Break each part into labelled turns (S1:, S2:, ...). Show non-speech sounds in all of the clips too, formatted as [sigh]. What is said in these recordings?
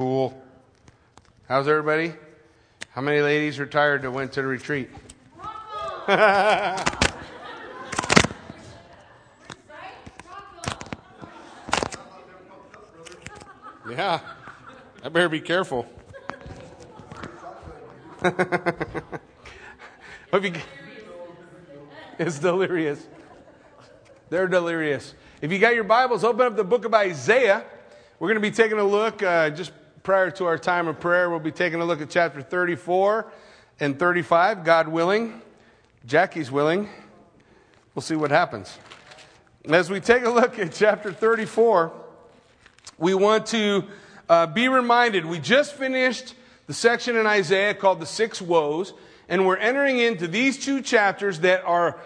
S1: Cool. How's everybody? How many ladies retired that went to the retreat? [laughs] yeah. I better be careful. [laughs] You, it's delirious. They're delirious. If you got your Bibles, open up the book of Isaiah. We're going to be taking a look, uh, just prior to our time of prayer, we'll be taking a look at chapter 34 and 35, God willing. Jackie's willing. We'll see what happens. As we take a look at chapter 34, we want to uh, be reminded we just finished the section in Isaiah called the Six Woes, and we're entering into these two chapters that are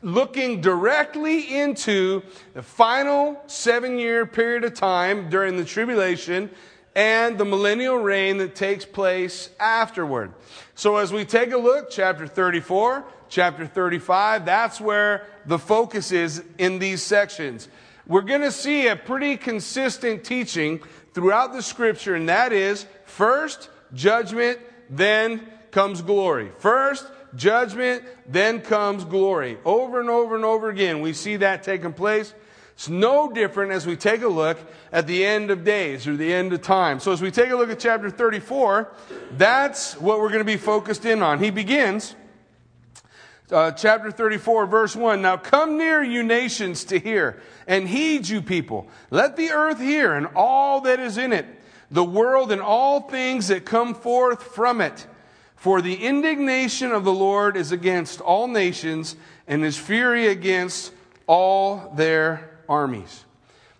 S1: looking directly into the final seven year period of time during the tribulation and the millennial reign that takes place afterward. So as we take a look, chapter 34, chapter 35, that's where the focus is in these sections. We're going to see a pretty consistent teaching throughout the scripture, and that is first judgment, then comes glory. First, judgment, then comes glory. Over and over and over again, we see that taking place. It's no different as we take a look at the end of days or the end of time. So, as we take a look at chapter 34, that's what we're going to be focused in on. He begins, uh, chapter 34, verse 1. Now come near, you nations, to hear, and heed, you people. Let the earth hear, and all that is in it, the world and all things that come forth from it. For the indignation of the Lord is against all nations, and his fury against all their armies.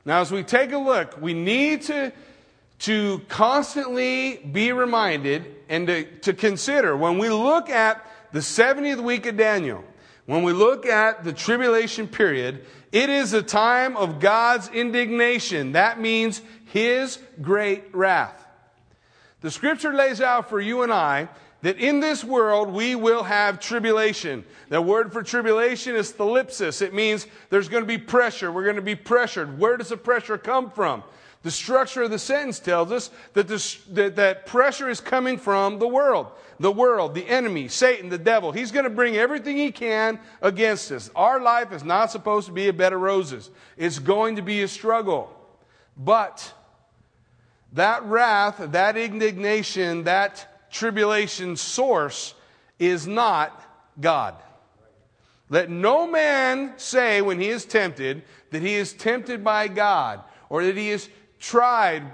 S1: Now, as we take a look, we need to, to constantly be reminded and to, to consider when we look at the 70th week of Daniel, when we look at the tribulation period, it is a time of God's indignation. That means his great wrath. The scripture lays out for you and I that in this world we will have tribulation. The word for tribulation is thlipsis. It means there's going to be pressure. We're going to be pressured. Where does the pressure come from? The structure of the sentence tells us that, this, that, that pressure is coming from the world. The world, the enemy, Satan, the devil. He's going to bring everything he can against us. Our life is not supposed to be a bed of roses. It's going to be a struggle. But that wrath, that indignation, that tribulation source is not God. Let no man say when he is tempted that he is tempted by God or that he is tried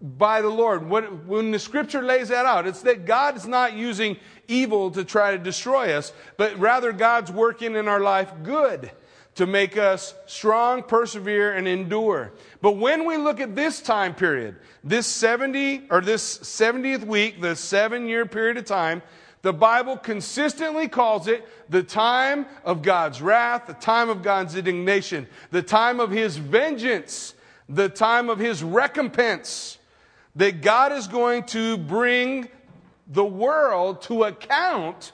S1: by the Lord. When the scripture lays that out, it's that God is not using evil to try to destroy us, but rather God's working in our life good to make us strong, persevere, and endure. But when we look at this time period, this 70 or this 70th week, the seven year period of time, the Bible consistently calls it the time of God's wrath, the time of God's indignation, the time of His vengeance, the time of His recompense. That God is going to bring the world to account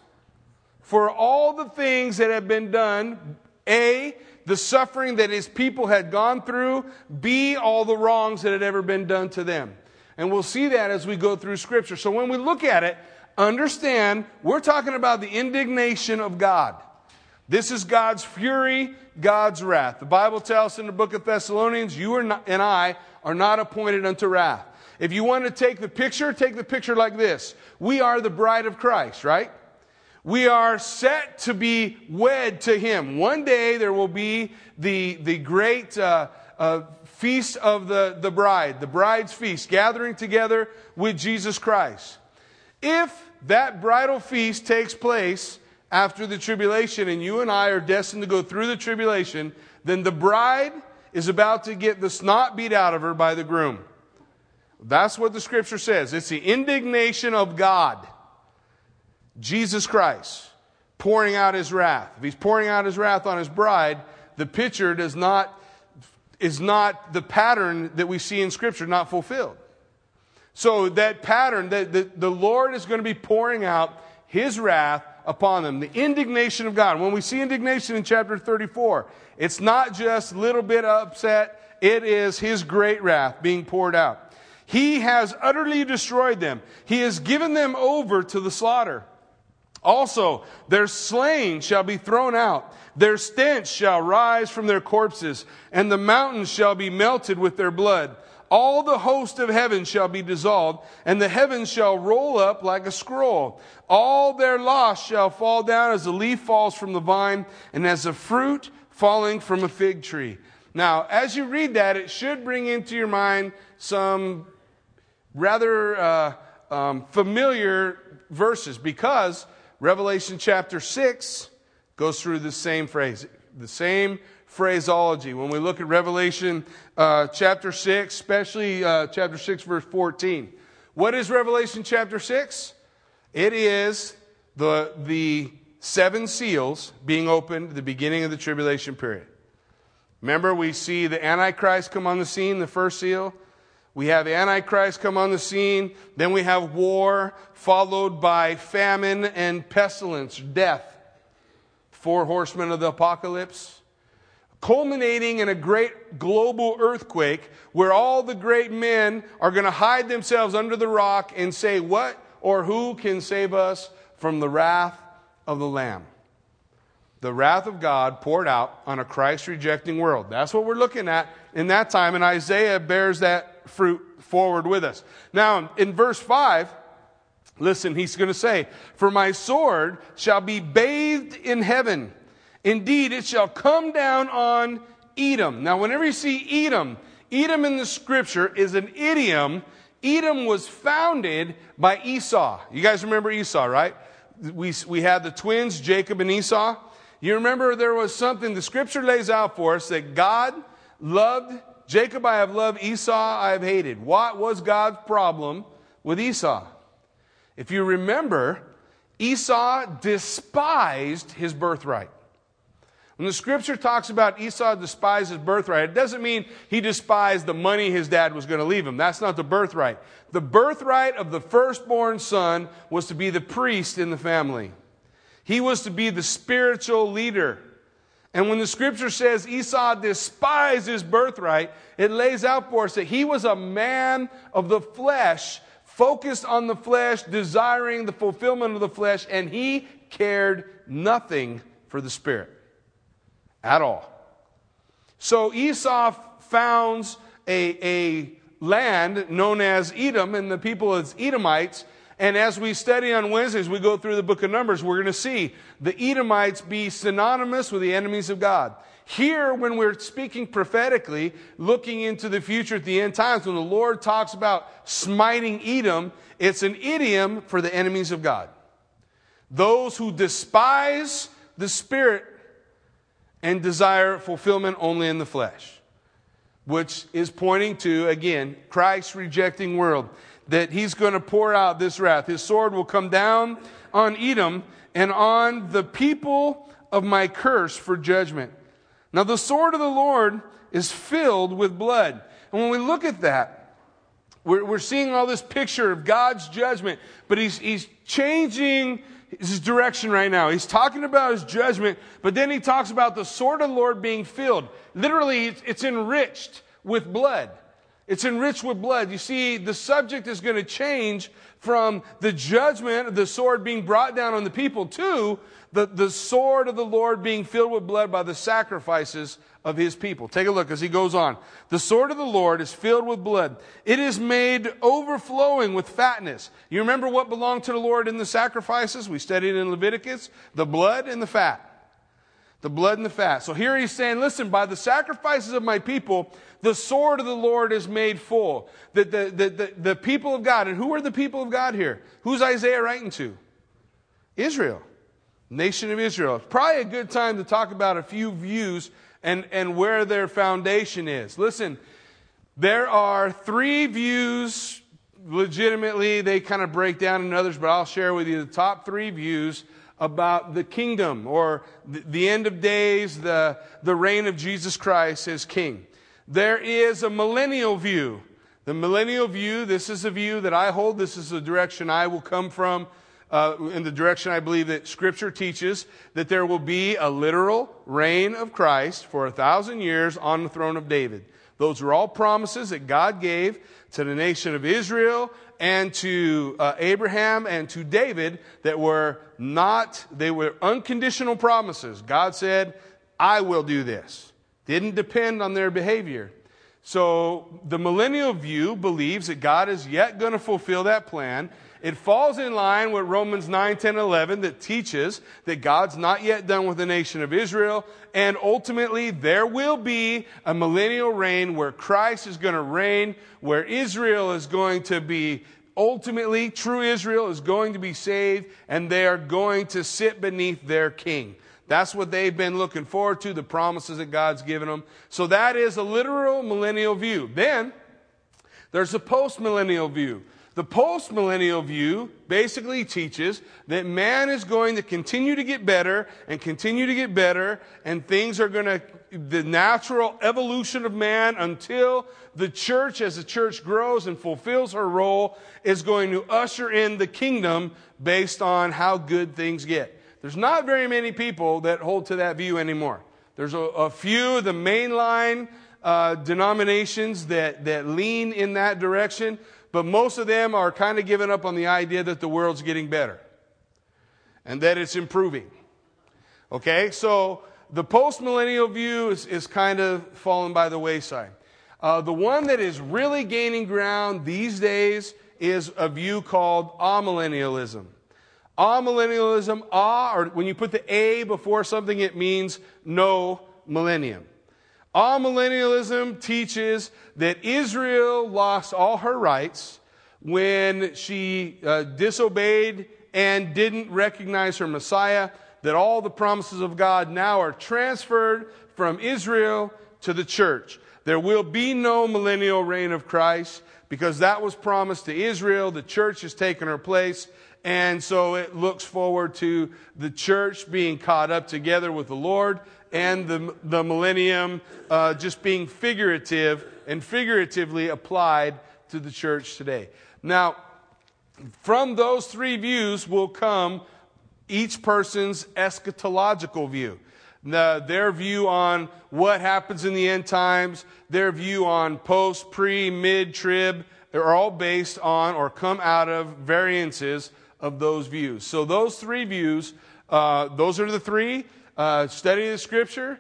S1: for all the things that have been done a, the suffering that his people had gone through. B, all the wrongs that had ever been done to them. And we'll see that as we go through Scripture. So when we look at it, understand we're talking about the indignation of God. This is God's fury, God's wrath. The Bible tells us in the book of Thessalonians, you not, and I are not appointed unto wrath. If you want to take the picture, take the picture like this. We are the bride of Christ, right? We are set to be wed to Him. One day there will be the, the great uh, uh, feast of the, the bride, the bride's feast, gathering together with Jesus Christ. If that bridal feast takes place after the tribulation and you and I are destined to go through the tribulation, then the bride is about to get the snot beat out of her by the groom. That's what the scripture says. It's the indignation of God Jesus Christ pouring out his wrath. If he's pouring out his wrath on his bride, the picture does not, is not the pattern that we see in Scripture not fulfilled. So that pattern, that the, the Lord is going to be pouring out his wrath upon them, the indignation of God. When we see indignation in chapter 34, it's not just a little bit upset, it is his great wrath being poured out. He has utterly destroyed them. He has given them over to the slaughter. Also, their slain shall be thrown out. Their stench shall rise from their corpses, and the mountains shall be melted with their blood. All the host of heaven shall be dissolved, and the heavens shall roll up like a scroll. All their loss shall fall down as a leaf falls from the vine, and as a fruit falling from a fig tree. Now, as you read that, it should bring into your mind some rather uh, um, familiar verses because Revelation chapter 6 goes through the same phrase, the same phraseology. When we look at Revelation uh, chapter 6, especially uh, chapter 6, verse 14, what is Revelation chapter 6? It is the, the seven seals being opened at the beginning of the tribulation period. Remember, we see the Antichrist come on the scene, the first seal. We have Antichrist come on the scene. Then we have war, followed by famine and pestilence, death. Four horsemen of the apocalypse. Culminating in a great global earthquake where all the great men are going to hide themselves under the rock and say, What or who can save us from the wrath of the Lamb? The wrath of God poured out on a Christ rejecting world. That's what we're looking at in that time, and Isaiah bears that fruit forward with us. Now, in verse 5, listen, he's going to say, For my sword shall be bathed in heaven. Indeed, it shall come down on Edom. Now, whenever you see Edom, Edom in the scripture is an idiom. Edom was founded by Esau. You guys remember Esau, right? We, we had the twins, Jacob and Esau. You remember there was something the scripture lays out for us that God loved Jacob I have loved, Esau I have hated. What was God's problem with Esau? If you remember, Esau despised his birthright. When the scripture talks about Esau despised his birthright, it doesn't mean he despised the money his dad was going to leave him. That's not the birthright. The birthright of the firstborn son was to be the priest in the family. He was to be the spiritual leader. And when the scripture says Esau despised his birthright, it lays out for us that he was a man of the flesh, focused on the flesh, desiring the fulfillment of the flesh, and he cared nothing for the spirit at all. So Esau founds a, a land known as Edom, and the people as Edomites and as we study on Wednesdays, we go through the book of Numbers, we're going to see the Edomites be synonymous with the enemies of God. Here, when we're speaking prophetically, looking into the future at the end times, when the Lord talks about smiting Edom, it's an idiom for the enemies of God. Those who despise the Spirit and desire fulfillment only in the flesh, which is pointing to, again, Christ's rejecting world that he's going to pour out this wrath. His sword will come down on Edom and on the people of my curse for judgment. Now, the sword of the Lord is filled with blood. And when we look at that, we're, we're seeing all this picture of God's judgment, but he's, he's changing his direction right now. He's talking about his judgment, but then he talks about the sword of the Lord being filled. Literally, it's, it's enriched with blood. It's enriched with blood. You see, the subject is going to change from the judgment of the sword being brought down on the people to the, the sword of the Lord being filled with blood by the sacrifices of his people. Take a look as he goes on. The sword of the Lord is filled with blood. It is made overflowing with fatness. You remember what belonged to the Lord in the sacrifices? We studied in Leviticus the blood and the fat. The blood and the fat. So here he's saying, listen, by the sacrifices of my people, the sword of the Lord is made full. The, the, the, the, the people of God, and who are the people of God here? Who's Isaiah writing to? Israel, nation of Israel. It's probably a good time to talk about a few views and, and where their foundation is. Listen, there are three views, legitimately, they kind of break down in others, but I'll share with you the top three views about the kingdom or the end of days, the, the reign of Jesus Christ as king. There is a millennial view. The millennial view, this is a view that I hold, this is the direction I will come from, uh, in the direction I believe that Scripture teaches, that there will be a literal reign of Christ for a thousand years on the throne of David. Those are all promises that God gave to the nation of Israel and to uh, Abraham and to David that were not, they were unconditional promises. God said, I will do this. Didn't depend on their behavior. So the millennial view believes that God is yet going to fulfill that plan. It falls in line with Romans 9, 10, 11 that teaches that God's not yet done with the nation of Israel. And ultimately, there will be a millennial reign where Christ is going to reign, where Israel is going to be ultimately, true Israel is going to be saved, and they are going to sit beneath their king. That's what they've been looking forward to, the promises that God's given them. So that is a literal millennial view. Then there's a post-millennial view. The post-millennial view basically teaches that man is going to continue to get better and continue to get better and things are going to, the natural evolution of man until the church, as the church grows and fulfills her role, is going to usher in the kingdom based on how good things get. There's not very many people that hold to that view anymore. There's a, a few, the mainline uh, denominations that, that lean in that direction, but most of them are kind of giving up on the idea that the world's getting better and that it's improving. Okay, so the post millennial view is, is kind of fallen by the wayside. Uh, the one that is really gaining ground these days is a view called amillennialism. Amillennialism, ah, or when you put the A before something, it means no millennium. Amillennialism teaches that Israel lost all her rights when she uh, disobeyed and didn't recognize her Messiah, that all the promises of God now are transferred from Israel to the church. There will be no millennial reign of Christ because that was promised to Israel. The church has taken her place. And so it looks forward to the church being caught up together with the Lord and the, the millennium uh, just being figurative and figuratively applied to the church today. Now, from those three views will come each person's eschatological view. The, their view on what happens in the end times, their view on post, pre, mid, trib, They're all based on or come out of variances of those views. So those three views, uh, those are the three. Uh, study the scripture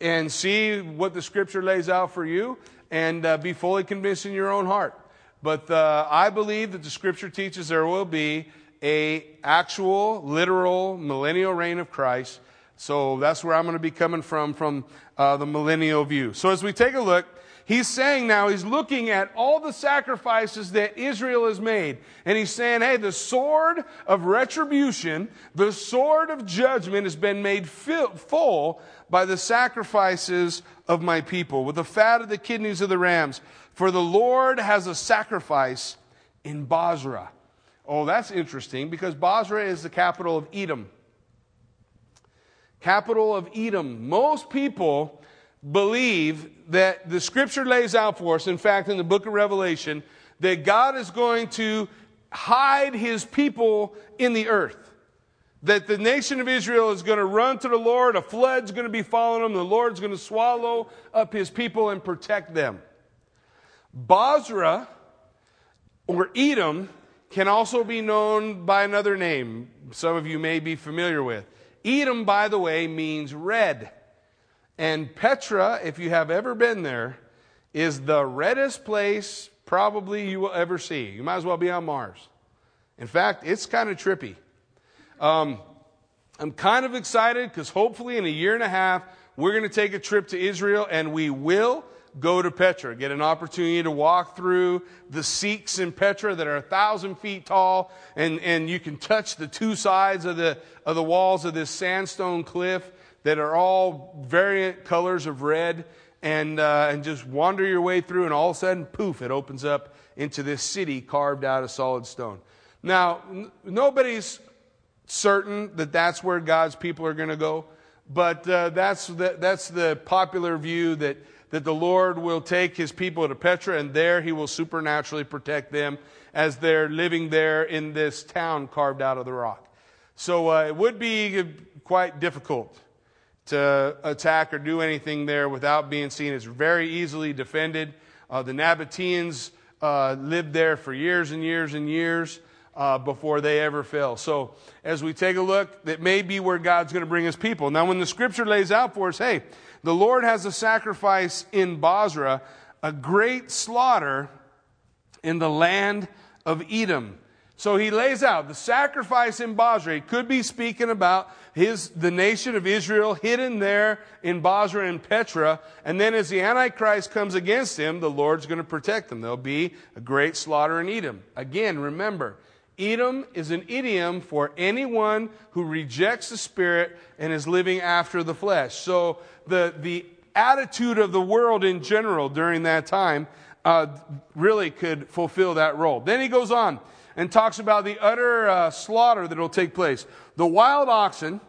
S1: and see what the scripture lays out for you and uh, be fully convinced in your own heart. But uh, I believe that the scripture teaches there will be a actual, literal millennial reign of Christ. So that's where I'm going to be coming from, from uh, the millennial view. So as we take a look, he's saying now, he's looking at all the sacrifices that Israel has made. And he's saying, hey, the sword of retribution, the sword of judgment has been made full by the sacrifices of my people, with the fat of the kidneys of the rams. For the Lord has a sacrifice in Bozrah. Oh, that's interesting because Bozrah is the capital of Edom. Capital of Edom. Most people believe that the scripture lays out for us, in fact, in the book of Revelation, that God is going to hide his people in the earth. That the nation of Israel is going to run to the Lord, a flood's going to be following them, the Lord's going to swallow up his people and protect them. Bozrah, or Edom, can also be known by another name some of you may be familiar with. Edom, by the way, means red. And Petra, if you have ever been there, is the reddest place probably you will ever see. You might as well be on Mars. In fact, it's kind of trippy. Um, I'm kind of excited because hopefully in a year and a half, we're going to take a trip to Israel and we will go to Petra, get an opportunity to walk through the Siqs in Petra that are a thousand feet tall, and, and you can touch the two sides of the, of the walls of this sandstone cliff that are all variant colors of red and, uh, and just wander your way through, and all of a sudden, poof, it opens up into this city carved out of solid stone. Now, n- nobody's certain that that's where God's people are going to go, but uh, that's, the, that's the popular view that, that the Lord will take his people to Petra, and there he will supernaturally protect them as they're living there in this town carved out of the rock. So uh, it would be quite difficult to attack or do anything there without being seen. It's very easily defended. Uh, the Nabateans uh, lived there for years and years and years uh, before they ever fell. So, as we take a look, that may be where God's going to bring his people. Now, when the scripture lays out for us, hey, the Lord has a sacrifice in Bozrah, a great slaughter in the land of Edom. So he lays out the sacrifice in Bozrah. He could be speaking about his, the nation of Israel hidden there in Bozrah and Petra. And then as the Antichrist comes against him, the Lord's going to protect them. There'll be a great slaughter in Edom. Again, remember, Edom is an idiom for anyone who rejects the Spirit and is living after the flesh. So the, the attitude of the world in general during that time uh, really could fulfill that role. Then he goes on and talks about the utter uh, slaughter that will take place. The wild oxen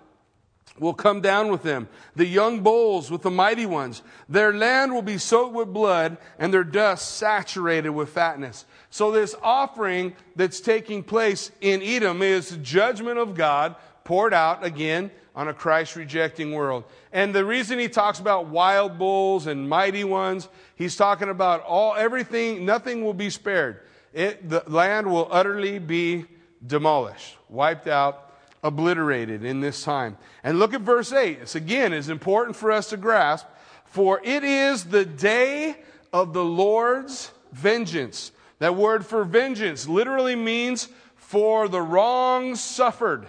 S1: will come down with them, the young bulls with the mighty ones. Their land will be soaked with blood, and their dust saturated with fatness. So, this offering that's taking place in Edom is judgment of God poured out again on a Christ rejecting world. And the reason he talks about wild bulls and mighty ones, he's talking about all everything, nothing will be spared it, the land will utterly be demolished, wiped out, obliterated in this time. And look at verse 8. This again is important for us to grasp. For it is the day of the Lord's vengeance. That word for vengeance literally means for the wrongs suffered.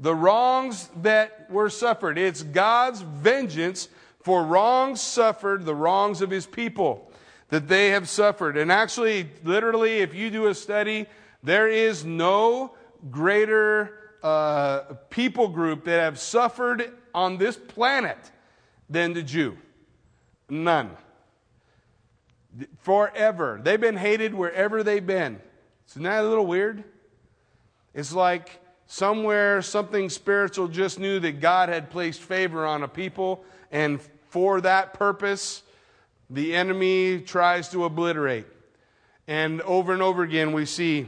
S1: The wrongs that were suffered. It's God's vengeance for wrongs suffered, the wrongs of his people that they have suffered. And actually, literally, if you do a study, there is no greater uh, people group that have suffered on this planet than the Jew. None. Forever. They've been hated wherever they've been. Isn't that a little weird? It's like somewhere something spiritual just knew that God had placed favor on a people, and for that purpose, the enemy tries to obliterate. And over and over again, we see.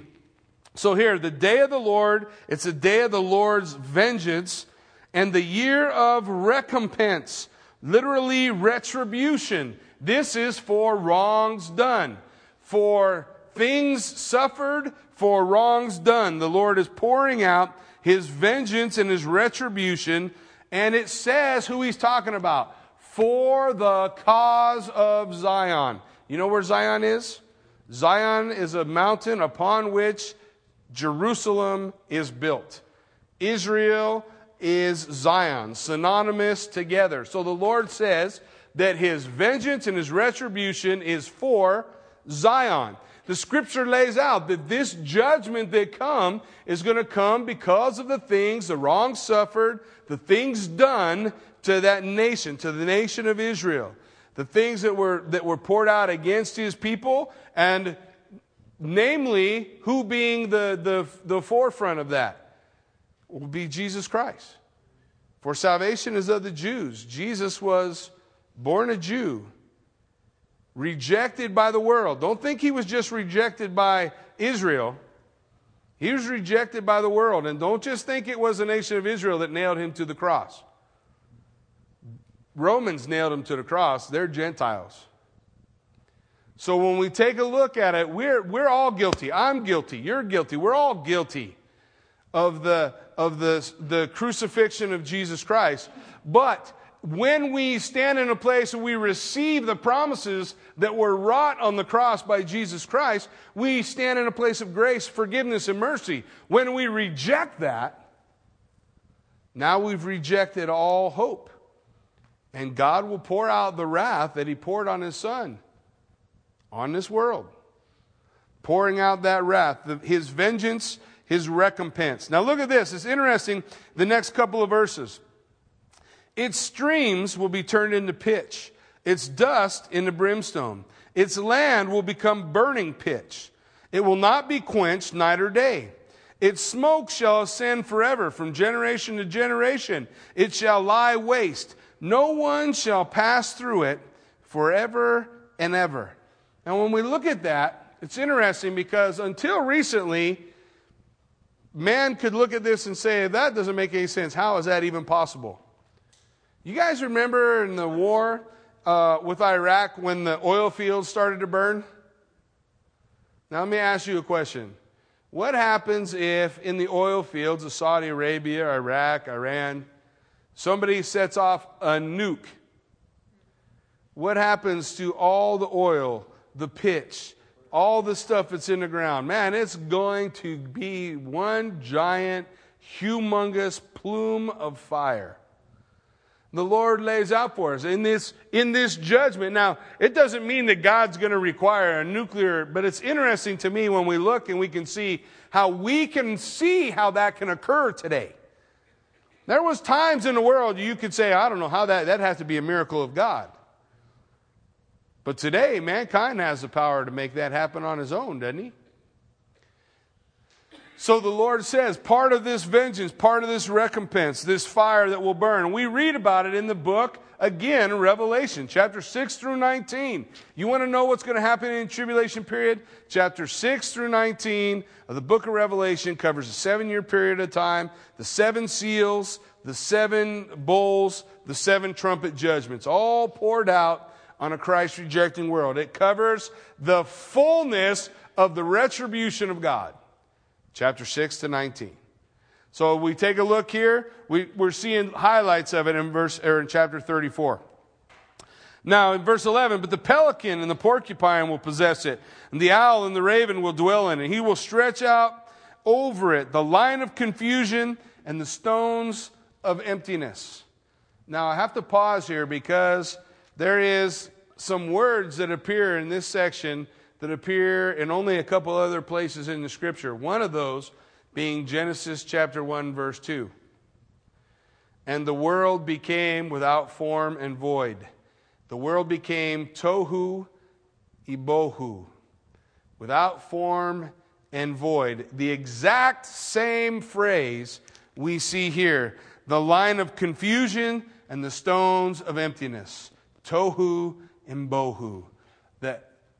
S1: So here, the day of the Lord, it's the day of the Lord's vengeance and the year of recompense, literally retribution. This is for wrongs done, for things suffered, for wrongs done. The Lord is pouring out his vengeance and his retribution, and it says who he's talking about for the cause of Zion. You know where Zion is? Zion is a mountain upon which Jerusalem is built. Israel is Zion, synonymous together. So the Lord says that his vengeance and his retribution is for Zion. The scripture lays out that this judgment that come is going to come because of the things, the wrongs suffered, the things done to that nation, to the nation of Israel. The things that were, that were poured out against his people, and namely, who being the, the, the forefront of that will be Jesus Christ. For salvation is of the Jews. Jesus was born a Jew, rejected by the world. Don't think he was just rejected by Israel. He was rejected by the world. And don't just think it was the nation of Israel that nailed him to the cross. Romans nailed him to the cross. They're Gentiles. So when we take a look at it, we're, we're all guilty. I'm guilty. You're guilty. We're all guilty of the, of the, the crucifixion of Jesus Christ. But when we stand in a place and we receive the promises that were wrought on the cross by Jesus Christ, we stand in a place of grace, forgiveness, and mercy. When we reject that, now we've rejected all hope. And God will pour out the wrath that He poured on His Son on this world. Pouring out that wrath, His vengeance, His recompense. Now look at this. It's interesting, the next couple of verses. Its streams will be turned into pitch, its dust into brimstone. Its land will become burning pitch. It will not be quenched night or day. Its smoke shall ascend forever from generation to generation. It shall lie waste no one shall pass through it forever and ever. Now, when we look at that, it's interesting because until recently, man could look at this and say, that doesn't make any sense. How is that even possible? You guys remember in the war uh, with Iraq when the oil fields started to burn? Now, let me ask you a question. What happens if in the oil fields of Saudi Arabia, Iraq, Iran, somebody sets off a nuke? What happens to all the oil, the pitch, all the stuff that's in the ground? Man, it's going to be one giant, humongous plume of fire the Lord lays out for us in this, in this judgment. Now, it doesn't mean that God's going to require a nuclear, but it's interesting to me when we look and we can see how we can see how that can occur today. There was times in the world you could say, I don't know how that, that has to be a miracle of God. But today, mankind has the power to make that happen on his own, doesn't he? So the Lord says, part of this vengeance, part of this recompense, this fire that will burn. We read about it in the book, again, Revelation, chapter 6 through 19. You want to know what's going to happen in the tribulation period? Chapter 6 through 19 of the book of Revelation covers a seven year period of time, the seven seals, the seven bowls, the seven trumpet judgments, all poured out on a Christ rejecting world. It covers the fullness of the retribution of God chapter 6 to 19. So we take a look here. We, we're seeing highlights of it in verse or in chapter 34. Now in verse 11, but the pelican and the porcupine will possess it, and the owl and the raven will dwell in it. He will stretch out over it the line of confusion and the stones of emptiness. Now I have to pause here because there is some words that appear in this section that appear in only a couple other places in the scripture. One of those being Genesis chapter 1, verse 2. And the world became without form and void. The world became tohu ibohu, without form and void. The exact same phrase we see here the line of confusion and the stones of emptiness. Tohu and bohu.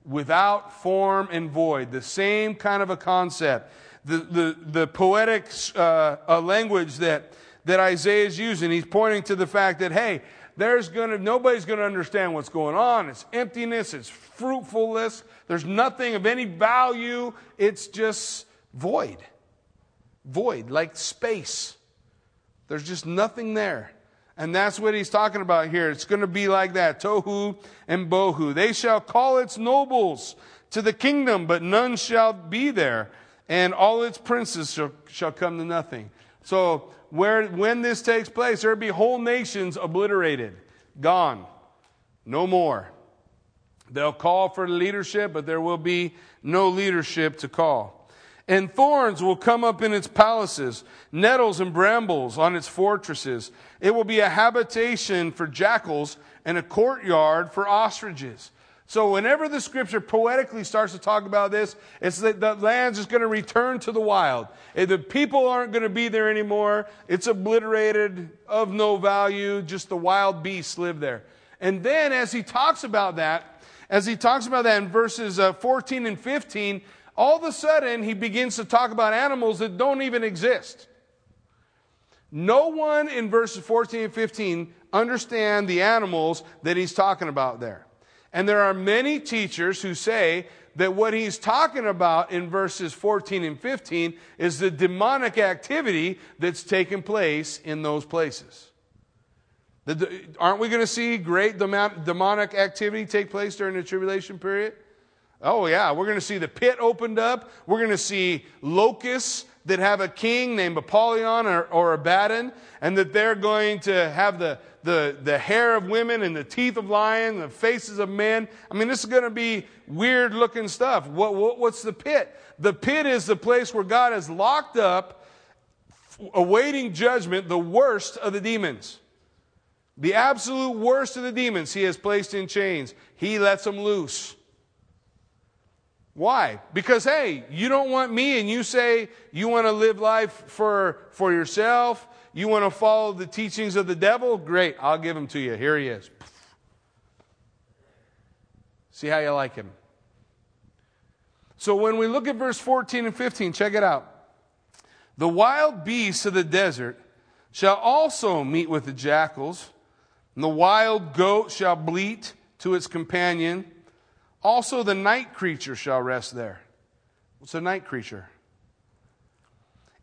S1: Without form and void. The same kind of a concept. The, the, the poetic uh, language that, that Isaiah is using, he's pointing to the fact that, hey, there's gonna, nobody's going to understand what's going on. It's emptiness, it's fruitfulness, there's nothing of any value. It's just void. Void, like space. There's just nothing there. And that's what he's talking about here. It's going to be like that. Tohu and Bohu. They shall call its nobles to the kingdom, but none shall be there. And all its princes shall, shall come to nothing. So where, when this takes place, there'll be whole nations obliterated, gone, no more. They'll call for leadership, but there will be no leadership to call. And thorns will come up in its palaces, nettles and brambles on its fortresses. It will be a habitation for jackals and a courtyard for ostriches. So whenever the scripture poetically starts to talk about this, it's that the land's just going to return to the wild. The people aren't going to be there anymore. It's obliterated, of no value. Just the wild beasts live there. And then as he talks about that, as he talks about that in verses uh, 14 and 15, all of a sudden he begins to talk about animals that don't even exist. No one in verses 14 and 15 understand the animals that he's talking about there. And there are many teachers who say that what he's talking about in verses 14 and 15 is the demonic activity that's taken place in those places. The, aren't we going to see great demonic activity take place during the tribulation period? Oh, yeah, we're going to see the pit opened up. We're going to see locusts that have a king named Apollyon or, or Abaddon, and that they're going to have the, the, the hair of women and the teeth of lions, the faces of men. I mean, this is going to be weird looking stuff. What, what, what's the pit? The pit is the place where God has locked up, awaiting judgment, the worst of the demons. The absolute worst of the demons he has placed in chains. He lets them loose. Why? Because, hey, you don't want me and you say you want to live life for, for yourself. You want to follow the teachings of the devil? Great, I'll give him to you. Here he is. See how you like him. So when we look at verse 14 and 15, check it out. The wild beasts of the desert shall also meet with the jackals, And the wild goat shall bleat to its companion. Also, the night creature shall rest there. What's a night creature?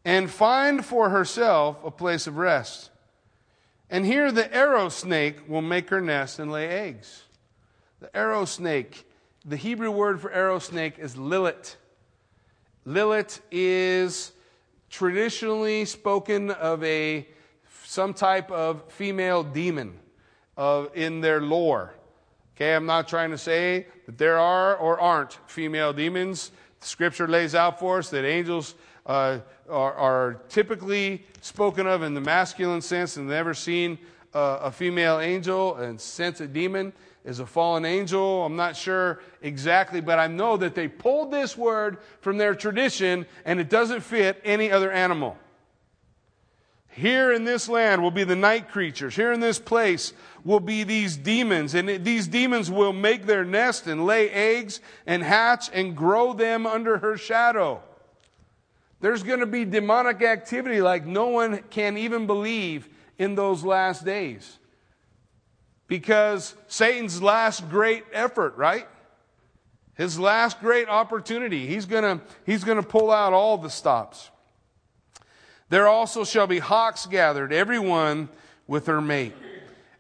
S1: And find for herself a place of rest. And here the arrow snake will make her nest and lay eggs. The arrow snake, the Hebrew word for arrow snake is lilith. Lilith is traditionally spoken of a some type of female demon uh, in their lore. Okay, I'm not trying to say that there are or aren't female demons. The scripture lays out for us that angels uh, are, are, typically spoken of in the masculine sense and never seen uh, a female angel and sense a demon is a fallen angel. I'm not sure exactly, but I know that they pulled this word from their tradition and it doesn't fit any other animal. Here in this land will be the night creatures. Here in this place will be these demons. And these demons will make their nest and lay eggs and hatch and grow them under her shadow. There's going to be demonic activity like no one can even believe in those last days. Because Satan's last great effort, right? His last great opportunity. He's going to he's going to pull out all the stops. There also shall be hawks gathered, every one with her mate.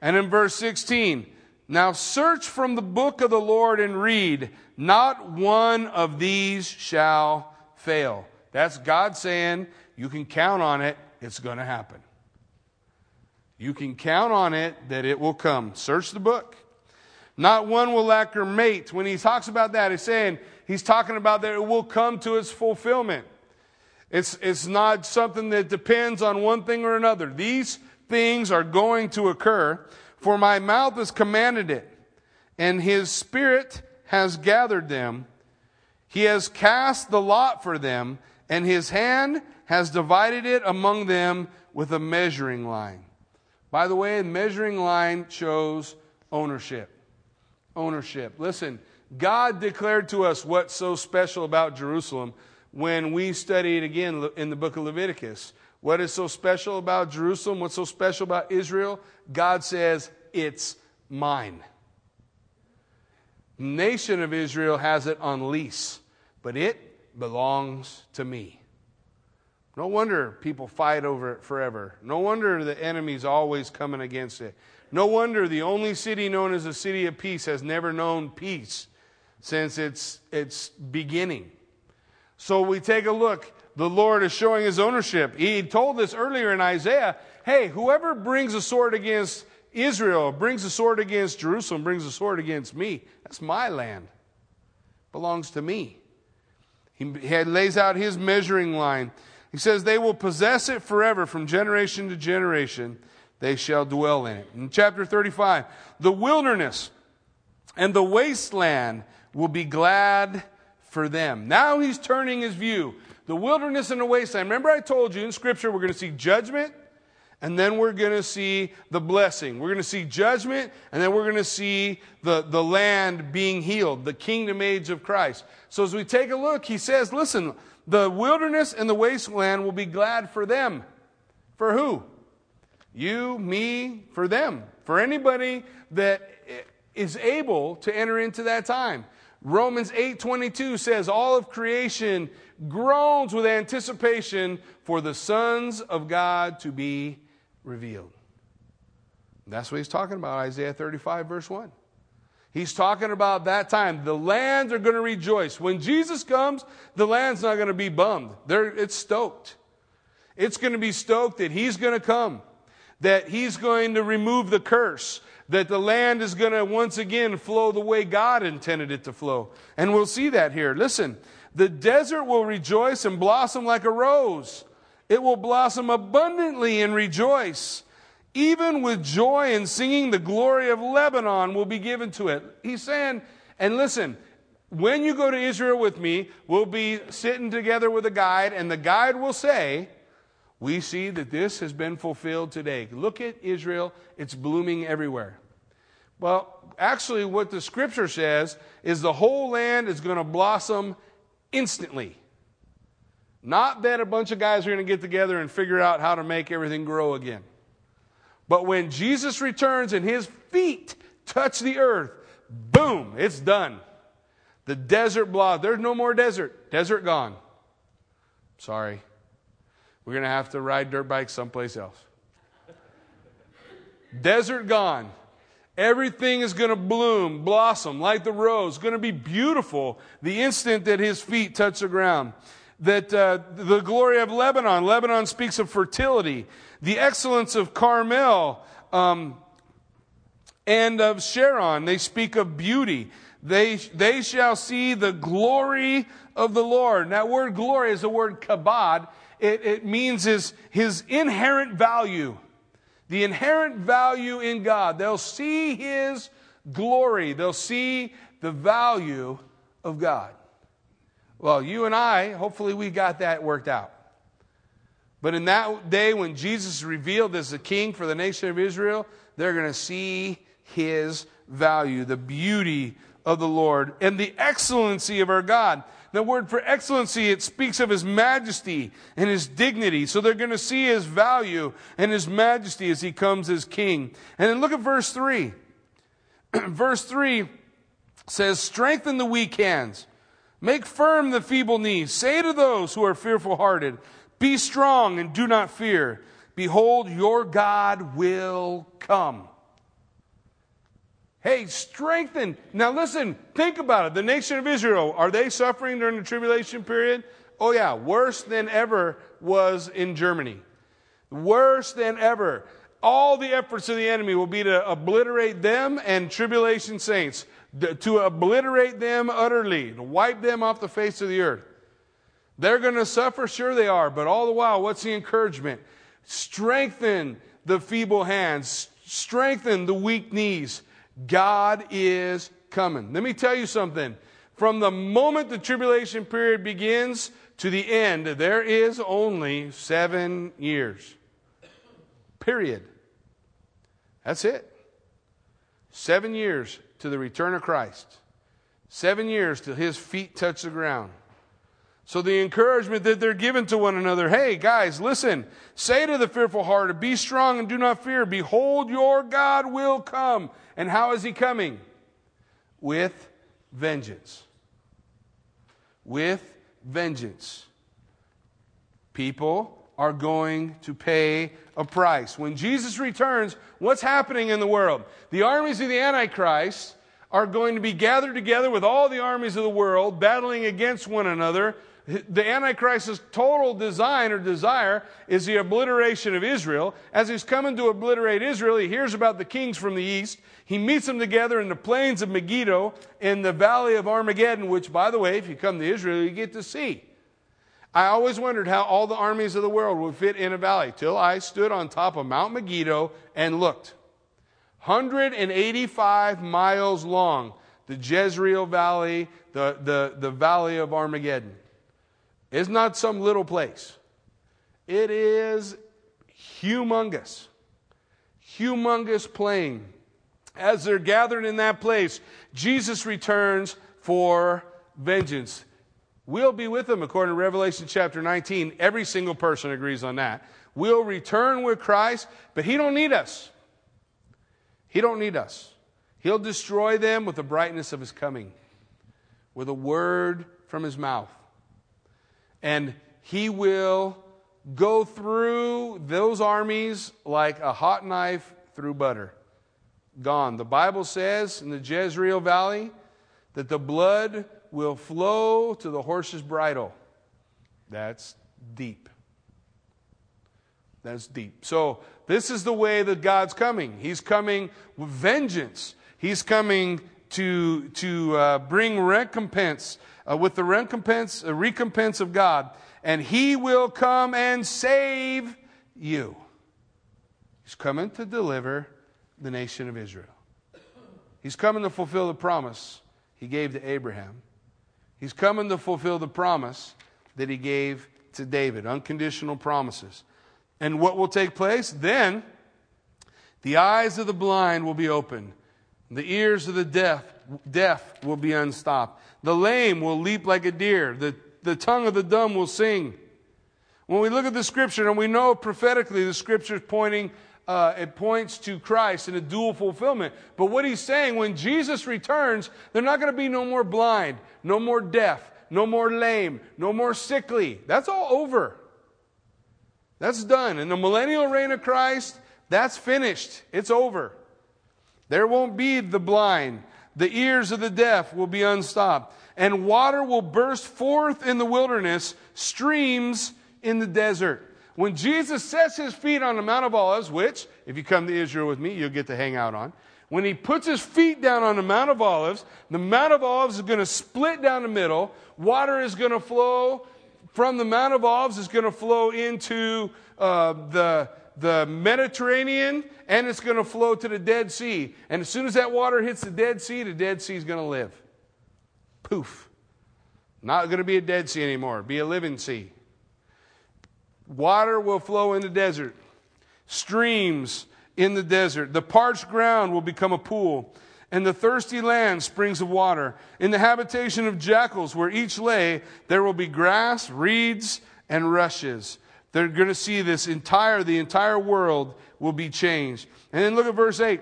S1: And in verse 16, now search from the book of the Lord and read, not one of these shall fail. That's God saying, you can count on it, it's going to happen. You can count on it that it will come. Search the book. Not one will lack her mate. When he talks about that, he's saying, he's talking about that it will come to its fulfillment. It's, it's not something that depends on one thing or another. These things are going to occur, for my mouth has commanded it, and his spirit has gathered them. He has cast the lot for them, and his hand has divided it among them with a measuring line. By the way, a measuring line shows ownership. Ownership. Listen, God declared to us what's so special about Jerusalem when we studied again in the book of Leviticus. What is so special about Jerusalem? What's so special about Israel? God says, It's mine. nation of Israel has it on lease, but it belongs to me. No wonder people fight over it forever. No wonder the enemy's always coming against it. No wonder the only city known as a city of peace has never known peace since its, its beginning. So we take a look. The Lord is showing his ownership. He told this earlier in Isaiah hey, whoever brings a sword against Israel, brings a sword against Jerusalem, brings a sword against me, that's my land. Belongs to me. He lays out his measuring line. He says, They will possess it forever from generation to generation. They shall dwell in it. In chapter 35, the wilderness and the wasteland will be glad for them. Now he's turning his view. The wilderness and the wasteland. Remember, I told you in Scripture we're going to see judgment and then we're going to see the blessing. We're going to see judgment and then we're going to see the, the land being healed, the kingdom age of Christ. So as we take a look, he says, listen, the wilderness and the wasteland will be glad for them. For who? You, me, for them. For anybody that is able to enter into that time. Romans 8:22 says all of creation groans with anticipation for the sons of God to be revealed. That's what he's talking about Isaiah 35 verse 1. He's talking about that time. The lands are going to rejoice. When Jesus comes, the land's not going to be bummed. They're, it's stoked. It's going to be stoked that he's going to come, that he's going to remove the curse, that the land is going to once again flow the way God intended it to flow. And we'll see that here. Listen, the desert will rejoice and blossom like a rose. It will blossom abundantly and rejoice. Even with joy and singing, the glory of Lebanon will be given to it. He's saying, and listen, when you go to Israel with me, we'll be sitting together with a guide, and the guide will say, We see that this has been fulfilled today. Look at Israel, it's blooming everywhere. Well, actually, what the scripture says is the whole land is going to blossom instantly. Not that a bunch of guys are going to get together and figure out how to make everything grow again. But when Jesus returns and his feet touch the earth, boom, it's done. The desert block, there's no more desert. Desert gone. Sorry. We're going to have to ride dirt bikes someplace else. desert gone. Everything is going to bloom, blossom like the rose, going to be beautiful the instant that his feet touch the ground. That uh, the glory of Lebanon, Lebanon speaks of fertility the excellence of Carmel um, and of Sharon. They speak of beauty. They, they shall see the glory of the Lord. And that word glory is the word kabod. It, it means is his inherent value. The inherent value in God. They'll see his glory. They'll see the value of God. Well, you and I, hopefully we got that worked out. But in that day when Jesus is revealed as the king for the nation of Israel, they're going to see his value, the beauty of the Lord, and the excellency of our God. The word for excellency, it speaks of his majesty and his dignity. So they're going to see his value and his majesty as he comes as king. And then look at verse 3. [clears throat] verse 3 says, Strengthen the weak hands, make firm the feeble knees. Say to those who are fearful hearted, be strong and do not fear. Behold, your God will come. Hey, strengthen. Now listen, think about it. The nation of Israel, are they suffering during the tribulation period? Oh, yeah, worse than ever was in Germany. Worse than ever. All the efforts of the enemy will be to obliterate them and tribulation saints, to obliterate them utterly, to wipe them off the face of the earth. They're going to suffer, sure they are, but all the while, what's the encouragement? Strengthen the feeble hands, strengthen the weak knees. God is coming. Let me tell you something. From the moment the tribulation period begins to the end, there is only seven years. Period. That's it. Seven years to the return of Christ. Seven years till his feet touch the ground. So the encouragement that they're given to one another, hey guys, listen, say to the fearful hearted, be strong and do not fear. Behold, your God will come. And how is he coming? With vengeance. With vengeance. People are going to pay a price. When Jesus returns, what's happening in the world? The armies of the Antichrist are going to be gathered together with all the armies of the world, battling against one another the Antichrist's total design or desire is the obliteration of Israel. As he's coming to obliterate Israel, he hears about the kings from the east. He meets them together in the plains of Megiddo in the valley of Armageddon, which, by the way, if you come to Israel, you get to see. I always wondered how all the armies of the world would fit in a valley till I stood on top of Mount Megiddo and looked. 185 miles long, the Jezreel Valley, the, the, the Valley of Armageddon. It's not some little place. It is humongous. Humongous plain. As they're gathered in that place, Jesus returns for vengeance. We'll be with them according to Revelation chapter 19. Every single person agrees on that. We'll return with Christ, but he don't need us. He don't need us. He'll destroy them with the brightness of his coming, with a word from his mouth and he will go through those armies like a hot knife through butter. Gone. The Bible says in the Jezreel Valley that the blood will flow to the horse's bridle. That's deep. That's deep. So, this is the way that God's coming. He's coming with vengeance. He's coming to, to uh, bring recompense uh, with the recompense, uh, recompense of God, and He will come and save you. He's coming to deliver the nation of Israel. He's coming to fulfill the promise He gave to Abraham. He's coming to fulfill the promise that He gave to David, unconditional promises. And what will take place? Then the eyes of the blind will be opened, the ears of the deaf, deaf will be unstopped. The lame will leap like a deer. The, the tongue of the dumb will sing. When we look at the scripture and we know prophetically the scripture is pointing uh, it points to Christ in a dual fulfillment. But what he's saying, when Jesus returns, they're not going to be no more blind, no more deaf, no more lame, no more sickly. That's all over. That's done. In the millennial reign of Christ, that's finished. It's over. There won't be the blind. The ears of the deaf will be unstopped. And water will burst forth in the wilderness, streams in the desert. When Jesus sets his feet on the Mount of Olives, which, if you come to Israel with me, you'll get to hang out on. When he puts his feet down on the Mount of Olives, the Mount of Olives is going to split down the middle. Water is going to flow from the Mount of Olives, is going to flow into uh, the, the Mediterranean, and it's going to flow to the Dead Sea. And as soon as that water hits the Dead Sea, the Dead Sea is going to live. Poof. Not going to be a Dead Sea anymore, be a living sea. Water will flow in the desert, streams in the desert. The parched ground will become a pool, and the thirsty land springs of water. In the habitation of jackals, where each lay, there will be grass, reeds, and rushes. They're going to see this entire, the entire world will be changed. And then look at verse 8.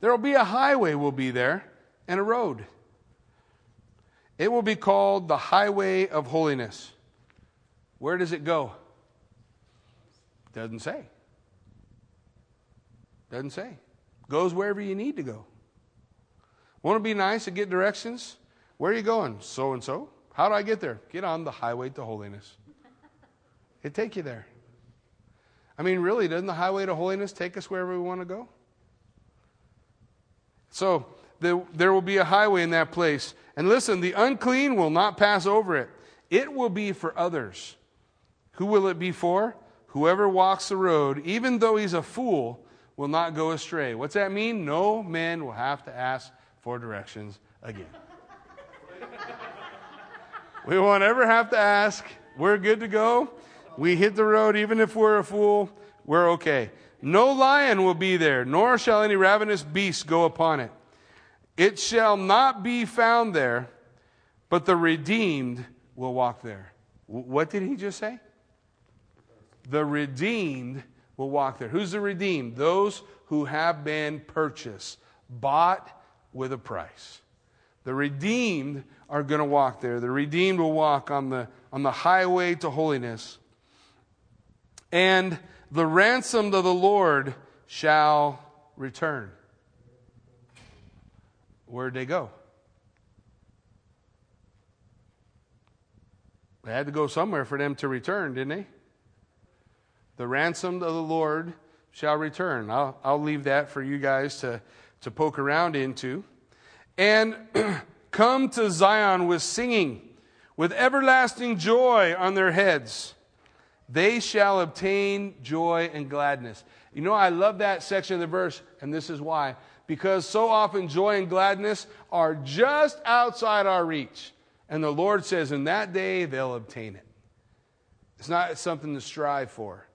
S1: There will be a highway, will be there, and a road. It will be called the highway of holiness. Where does it go? Doesn't say. Doesn't say. Goes wherever you need to go. Want to be nice and get directions? Where are you going? So and so. How do I get there? Get on the highway to holiness. It take you there. I mean, really, doesn't the highway to holiness take us wherever we want to go? So the, there will be a highway in that place. And listen, the unclean will not pass over it. It will be for others. Who will it be for? Whoever walks the road, even though he's a fool, will not go astray. What's that mean? No man will have to ask for directions again. [laughs] we won't ever have to ask. We're good to go. We hit the road, even if we're a fool, we're okay. No lion will be there, nor shall any ravenous beast go upon it. It shall not be found there, but the redeemed will walk there. What did he just say? the redeemed will walk there. Who's the redeemed? Those who have been purchased, bought with a price. The redeemed are going to walk there. The redeemed will walk on the, on the highway to holiness. And the ransomed of the Lord shall return. Where'd they go? They had to go somewhere for them to return, didn't they? The ransomed of the Lord shall return. I'll, I'll leave that for you guys to, to poke around into. And [clears throat] come to Zion with singing, with everlasting joy on their heads. They shall obtain joy and gladness. You know, I love that section of the verse, and this is why. Because so often joy and gladness are just outside our reach. And the Lord says, in that day, they'll obtain it. It's not something to strive for.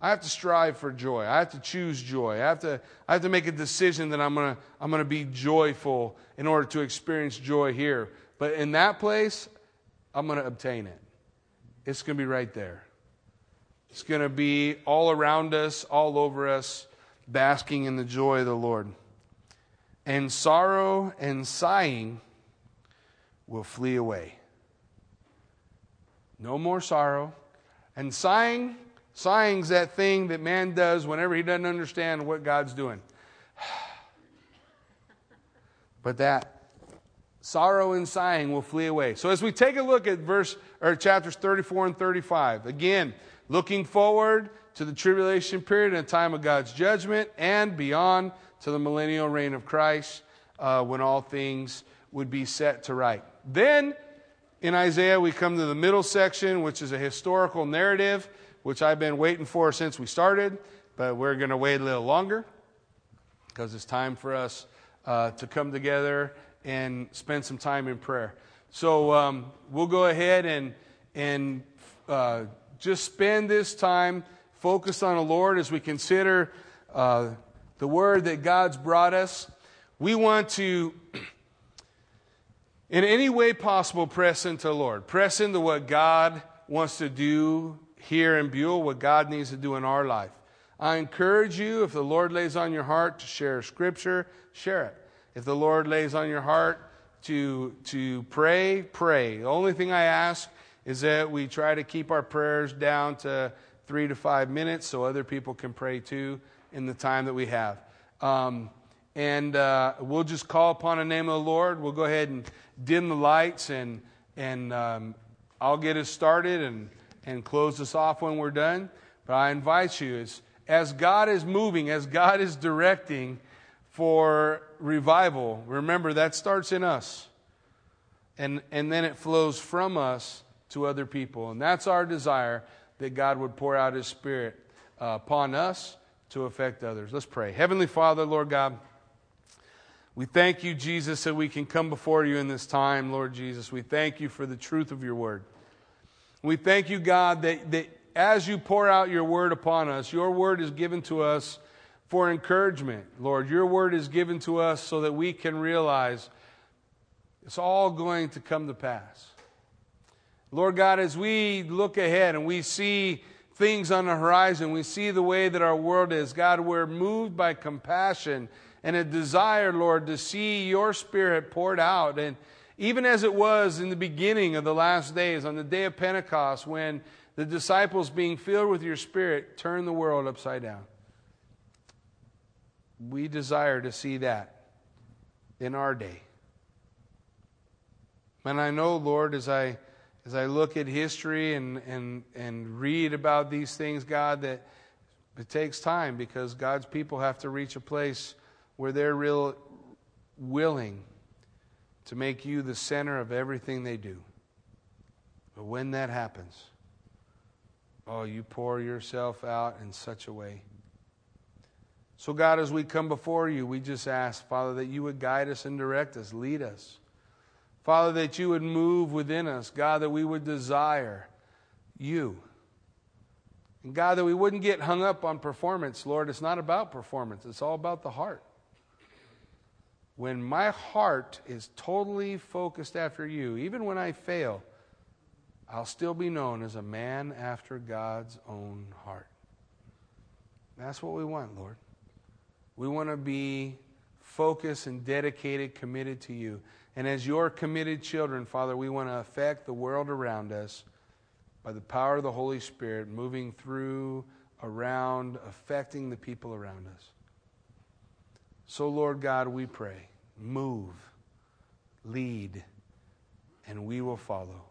S1: I have to strive for joy. I have to choose joy. I have to, I have to make a decision that I'm going to I'm going to be joyful in order to experience joy here. But in that place, I'm going to obtain it. It's going to be right there. It's going to be all around us, all over us, basking in the joy of the Lord. And sorrow and sighing will flee away. No more sorrow. And sighing Sighing's that thing that man does whenever he doesn't understand what God's doing. [sighs] but that sorrow and sighing will flee away. So as we take a look at verse or chapters 34 and 35, again, looking forward to the tribulation period and time of God's judgment and beyond to the millennial reign of Christ uh, when all things would be set to right. Then in Isaiah, we come to the middle section, which is a historical narrative which I've been waiting for since we started, but we're going to wait a little longer because it's time for us uh, to come together and spend some time in prayer. So um, we'll go ahead and, and uh, just spend this time focused on the Lord as we consider uh, the word that God's brought us. We want to, [clears throat] in any way possible, press into the Lord, press into what God wants to do here in Buell what God needs to do in our life. I encourage you, if the Lord lays on your heart to share scripture, share it. If the Lord lays on your heart to, to pray, pray. The only thing I ask is that we try to keep our prayers down to three to five minutes so other people can pray too in the time that we have. Um, and uh, we'll just call upon the name of the Lord. We'll go ahead and dim the lights, and, and um, I'll get us started and, and close us off when we're done. But I invite you, as, as God is moving, as God is directing for revival, remember that starts in us. And, and then it flows from us to other people. And that's our desire that God would pour out His Spirit uh, upon us to affect others. Let's pray. Heavenly Father, Lord God, we thank you, Jesus, that we can come before you in this time, Lord Jesus. We thank you for the truth of your word. We thank you, God, that, that as you pour out your word upon us, your word is given to us for encouragement, Lord. Your word is given to us so that we can realize it's all going to come to pass. Lord God, as we look ahead and we see things on the horizon, we see the way that our world is, God, we're moved by compassion and a desire, Lord, to see your spirit poured out. And even as it was in the beginning of the last days, on the day of Pentecost, when the disciples, being filled with your spirit, turned the world upside down. We desire to see that in our day. And I know, Lord, as I as I look at history and, and, and read about these things, God, that it takes time because God's people have to reach a place where they're real willing to make you the center of everything they do. But when that happens, oh, you pour yourself out in such a way. So, God, as we come before you, we just ask, Father, that you would guide us and direct us, lead us. Father, that you would move within us. God, that we would desire you. And God, that we wouldn't get hung up on performance. Lord, it's not about performance, it's all about the heart. When my heart is totally focused after you, even when I fail, I'll still be known as a man after God's own heart. That's what we want, Lord. We want to be focused and dedicated, committed to you. And as your committed children, Father, we want to affect the world around us by the power of the Holy Spirit moving through, around, affecting the people around us. So, Lord God, we pray, move, lead, and we will follow.